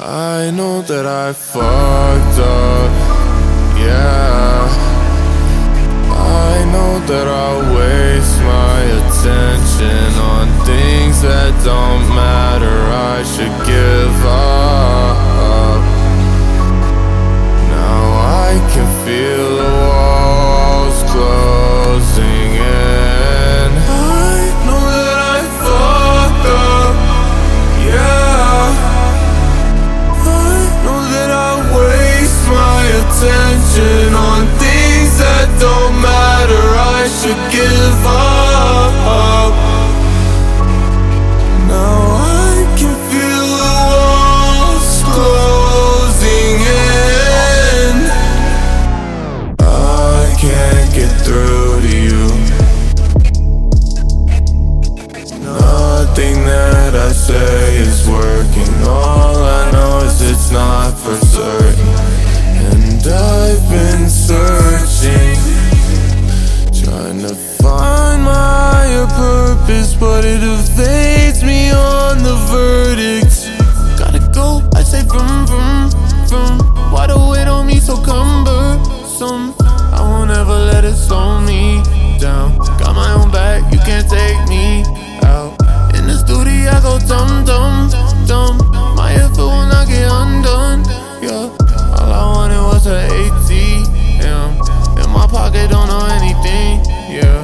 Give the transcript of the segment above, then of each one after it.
I know that I fucked up, yeah. I know that I waste my attention on things that don't I say is working. All I know is it's not for certain. And I've been searching, trying to find my purpose, pocket, don't know anything. Yeah,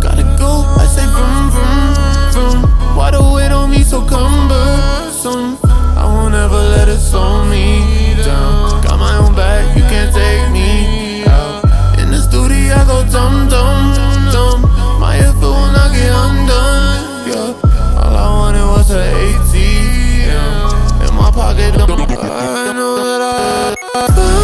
gotta go. I say vroom vroom vroom. Why the weight on me so cumbersome? I won't ever let it slow me down. Got my own back, you can't take me out. In the studio, I go dum dum dum. My effort will not get undone. Yeah, all I wanted was a ATM. In my pocket, don't. Know that I